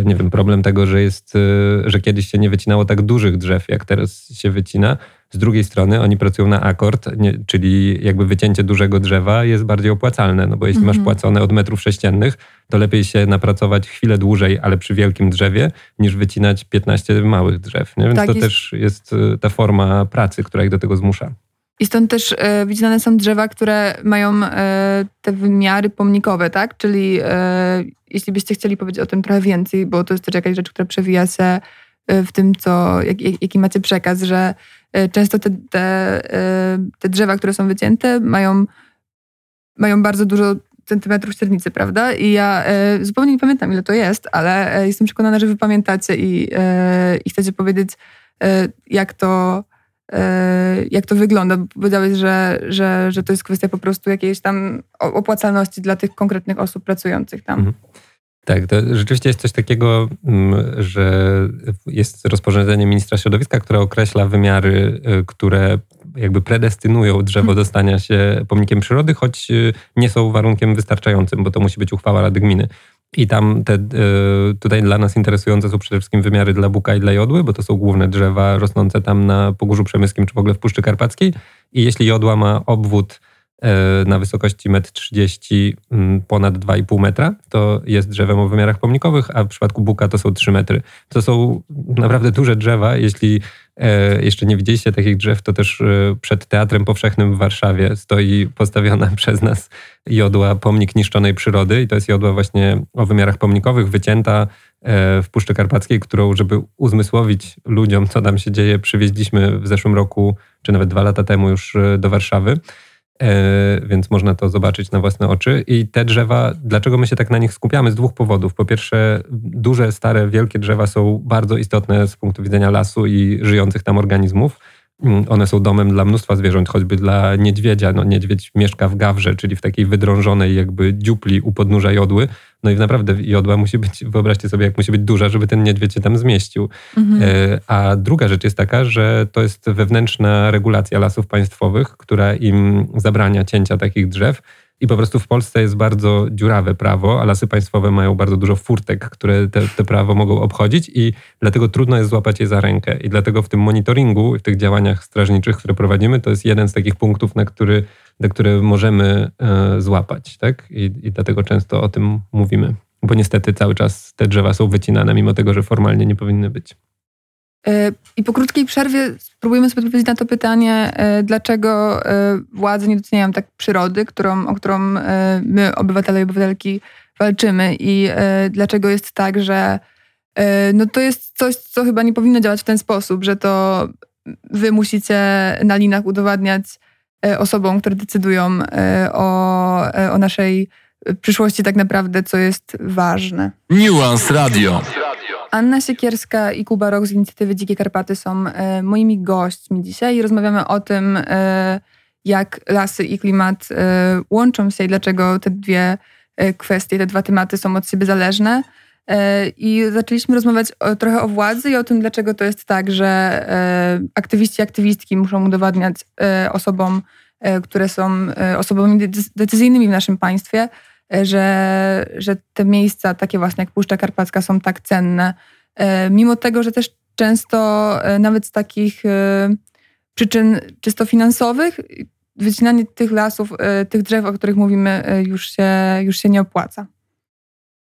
nie wiem, problem tego, że jest, y, że kiedyś się nie wycinało tak dużych drzew, jak teraz się wycina z drugiej strony oni pracują na akord, nie, czyli jakby wycięcie dużego drzewa jest bardziej opłacalne, no bo jeśli masz mhm. płacone od metrów sześciennych, to lepiej się napracować chwilę dłużej, ale przy wielkim drzewie, niż wycinać 15 małych drzew. Nie? Więc tak to jest. też jest y, ta forma pracy, która ich do tego zmusza. I stąd też e, są drzewa, które mają e, te wymiary pomnikowe, tak? Czyli e, jeśli byście chcieli powiedzieć o tym trochę więcej, bo to jest też jakaś rzecz, która przewija się e, w tym, co, jak, jaki macie przekaz, że E, często te, te, e, te drzewa, które są wycięte, mają, mają bardzo dużo centymetrów średnicy, prawda? I ja e, zupełnie nie pamiętam, ile to jest, ale e, jestem przekonana, że wy pamiętacie i, e, i chcecie powiedzieć, jak to jak to wygląda. Powiedziałeś, że, że, że to jest kwestia po prostu jakiejś tam opłacalności dla tych konkretnych osób pracujących tam. Mhm. Tak, to rzeczywiście jest coś takiego, mm, że jest rozporządzenie ministra środowiska, które określa wymiary, y, które jakby predestynują drzewo hmm. do stania się pomnikiem przyrody, choć y, nie są warunkiem wystarczającym, bo to musi być uchwała Rady Gminy. I tam te, y, tutaj dla nas interesujące są przede wszystkim wymiary dla buka i dla jodły, bo to są główne drzewa rosnące tam na Pogórzu Przemyskim czy w ogóle w Puszczy Karpackiej. I jeśli jodła ma obwód E, na wysokości 1,30 m mm, ponad 2,5 metra, to jest drzewem o wymiarach pomnikowych, a w przypadku buka to są 3 metry. To są naprawdę duże drzewa. Jeśli e, jeszcze nie widzieliście takich drzew, to też e, przed Teatrem Powszechnym w Warszawie stoi postawiona przez nas jodła pomnik niszczonej przyrody i to jest jodła właśnie o wymiarach pomnikowych, wycięta w Puszczy Karpackiej, którą, żeby uzmysłowić ludziom, co tam się dzieje, przywieźliśmy w zeszłym roku, czy nawet dwa lata temu już do Warszawy. E, więc można to zobaczyć na własne oczy. I te drzewa, dlaczego my się tak na nich skupiamy? Z dwóch powodów. Po pierwsze, duże, stare, wielkie drzewa są bardzo istotne z punktu widzenia lasu i żyjących tam organizmów. Mm, one są domem dla mnóstwa zwierząt, choćby dla niedźwiedzia. No, niedźwiedź mieszka w gawrze, czyli w takiej wydrążonej jakby dziupli u podnóża jodły. No i naprawdę jodła musi być, wyobraźcie sobie, jak musi być duża, żeby ten niedźwiedź się tam zmieścił. Mhm. E, a druga rzecz jest taka, że to jest wewnętrzna regulacja lasów państwowych, która im zabrania cięcia takich drzew i po prostu w Polsce jest bardzo dziurawe prawo, a lasy państwowe mają bardzo dużo furtek, które te, te prawo mogą obchodzić i dlatego trudno jest złapać je za rękę. I dlatego w tym monitoringu, w tych działaniach strażniczych, które prowadzimy, to jest jeden z takich punktów, na który, na które możemy e, złapać. Tak? I, I dlatego często o tym mówimy. Bo niestety cały czas te drzewa są wycinane, mimo tego, że formalnie nie powinny być. E, I po krótkiej przerwie spróbujemy sobie odpowiedzieć na to pytanie, e, dlaczego e, władze nie doceniają tak przyrody, którą, o którą my, obywatele i obywatelki, walczymy i dlaczego jest tak, że no to jest coś, co chyba nie powinno działać w ten sposób, że to wy musicie na linach udowadniać osobom, które decydują o, o naszej przyszłości tak naprawdę, co jest ważne. Nuance Radio. Anna Siekierska i Kuba Rok z inicjatywy Dzikie Karpaty są e, moimi gośćmi dzisiaj i rozmawiamy o tym, e, jak lasy i klimat e, łączą się i dlaczego te dwie kwestie, te dwa tematy są od siebie zależne. I zaczęliśmy rozmawiać o, trochę o władzy i o tym, dlaczego to jest tak, że aktywiści i aktywistki muszą udowadniać osobom, które są osobami decyzyjnymi w naszym państwie, że, że te miejsca, takie właśnie jak Puszcza Karpacka, są tak cenne. E, mimo tego, że też często e, nawet z takich e, przyczyn czysto finansowych, wycinanie tych lasów, tych drzew, o których mówimy, już się, już się nie opłaca.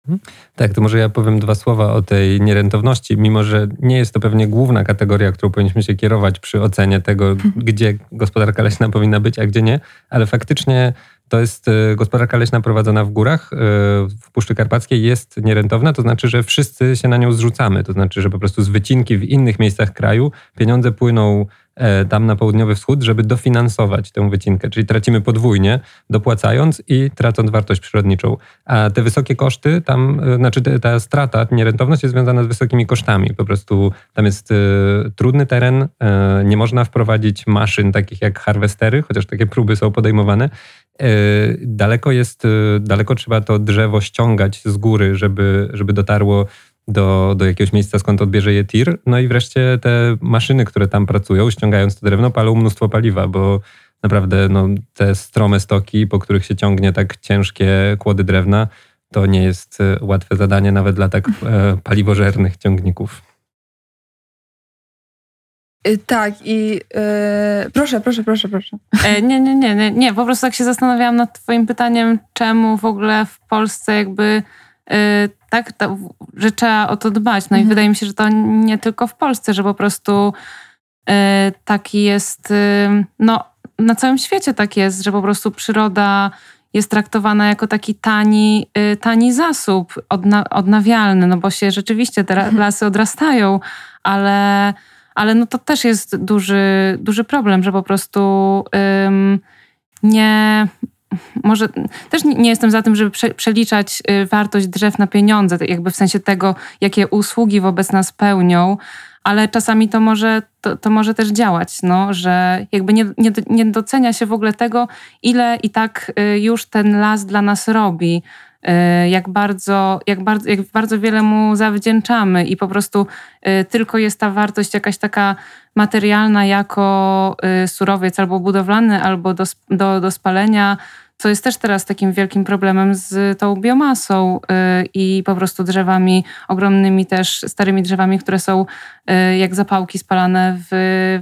Mhm. Tak, to może ja powiem dwa słowa o tej nierentowności, mimo że nie jest to pewnie główna kategoria, którą powinniśmy się kierować przy ocenie tego, mhm. gdzie gospodarka leśna powinna być, a gdzie nie, ale faktycznie to jest e, gospodarka leśna prowadzona w górach, e, w Puszczy Karpackiej jest nierentowna, to znaczy, że wszyscy się na nią zrzucamy. To znaczy, że po prostu z wycinki w innych miejscach kraju pieniądze płyną tam na południowy wschód, żeby dofinansować tę wycinkę. Czyli tracimy podwójnie, dopłacając i tracąc wartość przyrodniczą. A te wysokie koszty, tam, znaczy ta strata, nierentowność jest związana z wysokimi kosztami. Po prostu tam jest trudny teren, nie można wprowadzić maszyn takich jak harwestery, chociaż takie próby są podejmowane. E, daleko jest, e, daleko trzeba to drzewo ściągać z góry, żeby, żeby dotarło do, do jakiegoś miejsca, skąd odbierze je tir. No i wreszcie te maszyny, które tam pracują, ściągając to drewno, palą mnóstwo paliwa, bo naprawdę no, te strome stoki, po których się ciągnie tak ciężkie kłody drewna, to nie jest e, łatwe zadanie nawet dla tak paliwożernych ciągników. Y, tak, i yy, proszę, proszę, proszę, proszę. E, nie, nie, nie, nie, nie, po prostu tak się zastanawiałam nad Twoim pytaniem, czemu w ogóle w Polsce jakby yy, tak, to, że trzeba o to dbać. No mhm. i wydaje mi się, że to nie tylko w Polsce, że po prostu yy, taki jest, y, no na całym świecie tak jest, że po prostu przyroda jest traktowana jako taki tani, y, tani zasób odna odnawialny, no bo się rzeczywiście te mhm. lasy odrastają, ale ale no to też jest duży, duży problem, że po prostu nie. Może też nie jestem za tym, żeby prze, przeliczać y, wartość drzew na pieniądze, jakby w sensie tego, jakie usługi wobec nas pełnią, ale czasami to może, to, to może też działać, no, że jakby nie, nie, nie docenia się w ogóle tego, ile i tak y, już ten las dla nas robi. Y, jak bardzo, jak, bardzo, jak bardzo wiele mu zawdzięczamy i po prostu tylko jest ta wartość jakaś taka materialna jako surowiec albo budowlany, albo do, do, do spalenia, co jest też teraz takim wielkim problemem z tą biomasą i po prostu drzewami, ogromnymi też starymi drzewami, które są jak zapałki spalane w,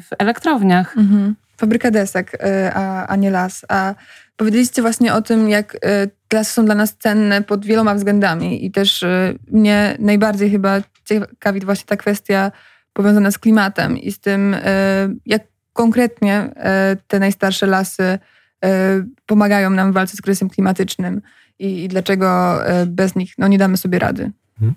w elektrowniach. Mhm. Fabryka desek, a, a nie las. A Powiedzieliście właśnie o tym, jak lasy są dla nas cenne pod wieloma względami i też mnie najbardziej chyba ciekawi właśnie ta kwestia powiązana z klimatem i z tym, jak konkretnie te najstarsze lasy pomagają nam w walce z kryzysem klimatycznym i, i dlaczego bez nich no, nie damy sobie rady. Mhm.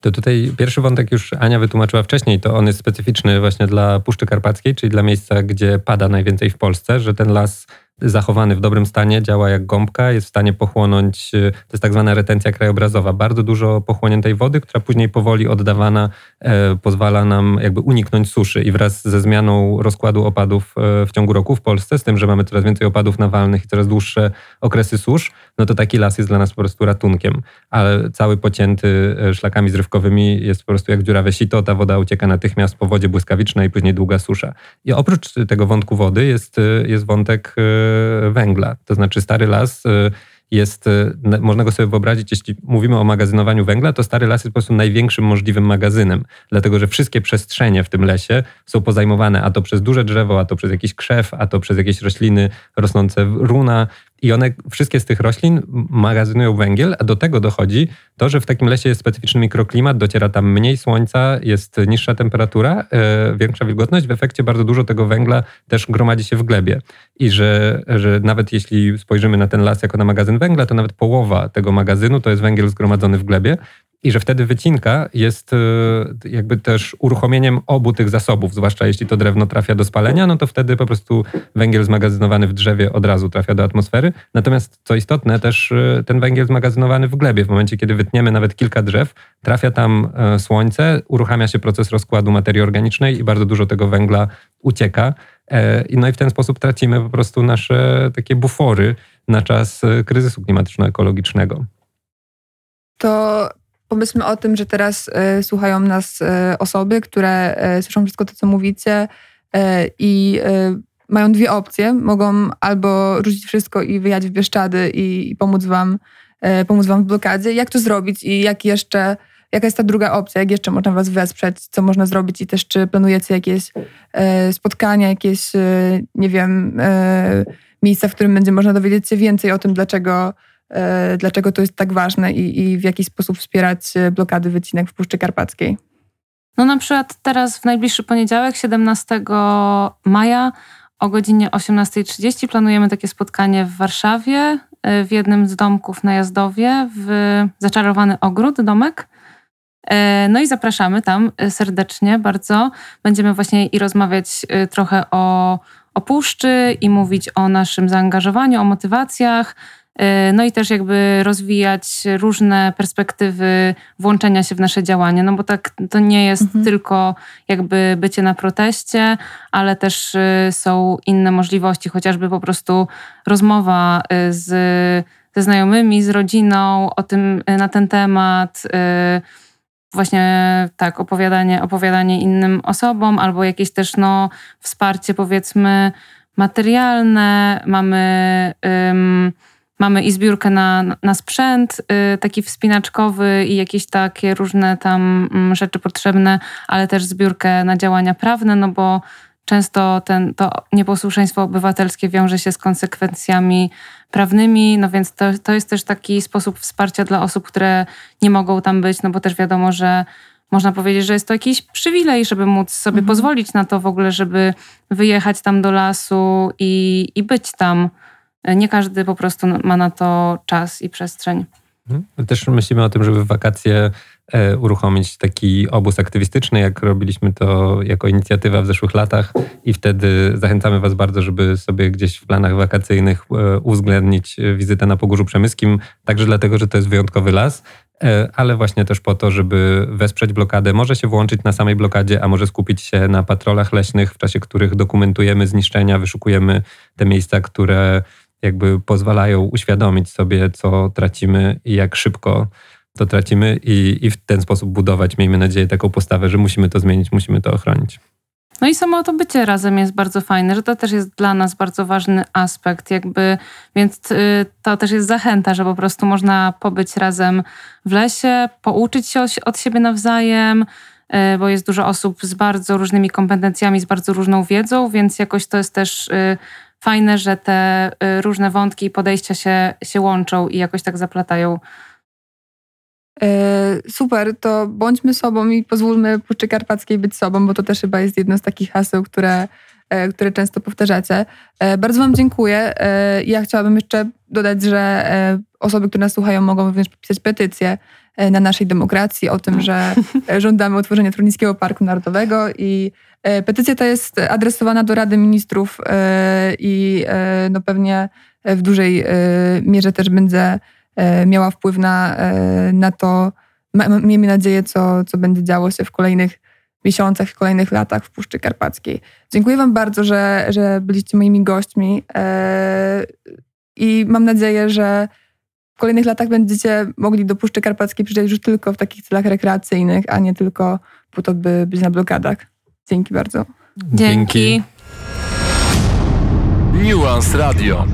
To tutaj pierwszy wątek już Ania wytłumaczyła wcześniej, to on jest specyficzny właśnie dla Puszczy Karpackiej, czyli dla miejsca, gdzie pada najwięcej w Polsce, że ten las zachowany w dobrym stanie, działa jak gąbka, jest w stanie pochłonąć, y, to jest tak zwana retencja krajobrazowa, bardzo dużo pochłoniętej wody, która później powoli oddawana e, pozwala nam jakby uniknąć suszy. I wraz ze zmianą rozkładu opadów e, w ciągu roku w Polsce, z tym, że mamy coraz więcej opadów nawalnych i coraz dłuższe okresy susz, no to taki las jest dla nas po prostu ratunkiem, ale cały pocięty e, szlakami zrywkowymi jest po prostu jak dziurawe sito, ta woda ucieka natychmiast po wodzie błyskawicznej i później długa susza. I oprócz tego wątku wody jest, jest wątek węgla. To znaczy stary las y, jest, y, można go sobie wyobrazić, jeśli mówimy o magazynowaniu węgla, to stary las jest po prostu największym możliwym magazynem, dlatego że wszystkie przestrzenie w tym lesie są pozajmowane, a to przez duże drzewo, a to przez jakiś krzew, a to przez jakieś rośliny rosnące runa, i one, wszystkie z tych roślin magazynują węgiel, a do tego dochodzi to, że w takim lesie jest specyficzny mikroklimat, dociera tam mniej słońca, jest niższa temperatura, yy, większa wilgotność, w efekcie bardzo dużo tego węgla też gromadzi się w glebie. I że, że nawet jeśli spojrzymy na ten las jako na magazyn węgla, to nawet połowa tego magazynu to jest węgiel zgromadzony w glebie. I że wtedy wycinka jest e, jakby też uruchomieniem obu tych zasobów, zwłaszcza jeśli to drewno trafia do spalenia, no to wtedy po prostu węgiel zmagazynowany w drzewie od razu trafia do atmosfery. Natomiast co istotne, też e, ten węgiel zmagazynowany w glebie, w momencie kiedy wytniemy nawet kilka drzew, trafia tam e, słońce, uruchamia się proces rozkładu materii organicznej i bardzo dużo tego węgla ucieka. No i w ten sposób tracimy po prostu nasze takie bufory na czas kryzysu klimatyczno-ekologicznego. To pomyślmy o tym, że teraz e, słuchają nas e, osoby, które e, słyszą wszystko to, co mówicie i mają dwie opcje. Mogą albo rzucić wszystko i wyjechać w Bieszczady i, i pomóc, wam, pomóc wam w blokadzie. Jak to zrobić i jak jeszcze, jaka jest ta druga opcja? Jak jeszcze można was wesprzeć? Co można zrobić? I też czy planujecie jakieś spotkania, jakieś, nie wiem, miejsca, w którym będzie można dowiedzieć się więcej o tym, dlaczego dlaczego to jest tak ważne i, i w jaki sposób wspierać e, blokady wycinek w Puszczy Karpackiej. No na przykład teraz w najbliższy poniedziałek, 17 maja o godzinie 18.30 planujemy takie spotkanie w Warszawie, e, w jednym z domków na Jazdowie, w Zaczarowany Ogród, domek. No i zapraszamy tam serdecznie bardzo. Będziemy właśnie i rozmawiać trochę o, o puszczy i mówić o naszym zaangażowaniu, o motywacjach, E, no i też jakby rozwijać różne perspektywy włączenia się w nasze działania, no bo tak to nie jest mhm. tylko jakby bycie na proteście, ale też y, są inne możliwości, chociażby po prostu rozmowa y, z, ze znajomymi, z rodziną o tym, y, na ten temat, właśnie tak, opowiadanie, opowiadanie innym osobom, albo jakieś też no, wsparcie powiedzmy materialne, mamy... Um, Mamy i zbiórkę na, na sprzęt, y, taki wspinaczkowy i jakieś takie różne tam mm, rzeczy potrzebne, ale też zbiórkę na działania prawne, no bo często ten, to nieposłuszeństwo obywatelskie wiąże się z konsekwencjami prawnymi, no więc to, to jest też taki sposób wsparcia dla osób, które nie mogą tam być, no bo też wiadomo, że można powiedzieć, że jest to jakiś przywilej, żeby móc sobie mhm. pozwolić na to w ogóle, żeby wyjechać tam do lasu i, i być tam. Nie każdy po prostu ma na to czas i przestrzeń. Mhm. Też myślimy o tym, żeby w wakacje e, uruchomić taki obóz aktywistyczny, jak robiliśmy to jako inicjatywa w zeszłych latach i wtedy zachęcamy Was bardzo, żeby sobie gdzieś w planach wakacyjnych e, uwzględnić wizytę na Pogórzu Przemyskim, także dlatego, że to jest wyjątkowy las, e, ale właśnie też po to, żeby wesprzeć blokadę. Może się włączyć na samej blokadzie, a może skupić się na patrolach leśnych, w czasie których dokumentujemy zniszczenia, wyszukujemy te miejsca, które jakby pozwalają uświadomić sobie, co tracimy i jak szybko to tracimy i, i w ten sposób budować, miejmy nadzieję, taką postawę, że musimy to zmienić, musimy to ochronić. No i samo to bycie razem jest bardzo fajne, że to też jest dla nas bardzo ważny aspekt, jakby, więc y, to też jest zachęta, że po prostu można pobyć razem w lesie, pouczyć się od siebie nawzajem, y, bo jest dużo osób z bardzo różnymi kompetencjami, z bardzo różną wiedzą, więc jakoś to jest też y, fajne, że te y, różne wątki i podejścia się, się łączą i jakoś tak zaplatają. E, super, to bądźmy sobą i pozwólmy Puszczy Karpackiej być sobą, bo to też chyba jest jedno z takich haseł, które, e, które często powtarzacie. E, bardzo Wam dziękuję. Ja chciałabym jeszcze dodać, że osoby, które nas słuchają, mogą również podpisać petycję na naszej demokracji o tym, że żądamy utworzenia Trudnickiego Parku Narodowego i petycja ta jest adresowana do Rady Ministrów e, i e, no pewnie w dużej mierze też będzie miała wpływ na, na to, miejmy nadzieję, co, co będzie działo się w kolejnych miesiącach, w kolejnych latach w Puszczy Karpackiej. Dziękuję Wam bardzo, że, że byliście moimi gośćmi i mam nadzieję, że w kolejnych latach będziecie mogli do Puszczy Karpackiej przyjść już tylko w takich celach rekreacyjnych, a nie tylko po to, by być na blokadach. Dzięki bardzo. Dzięki. Nuance Radio.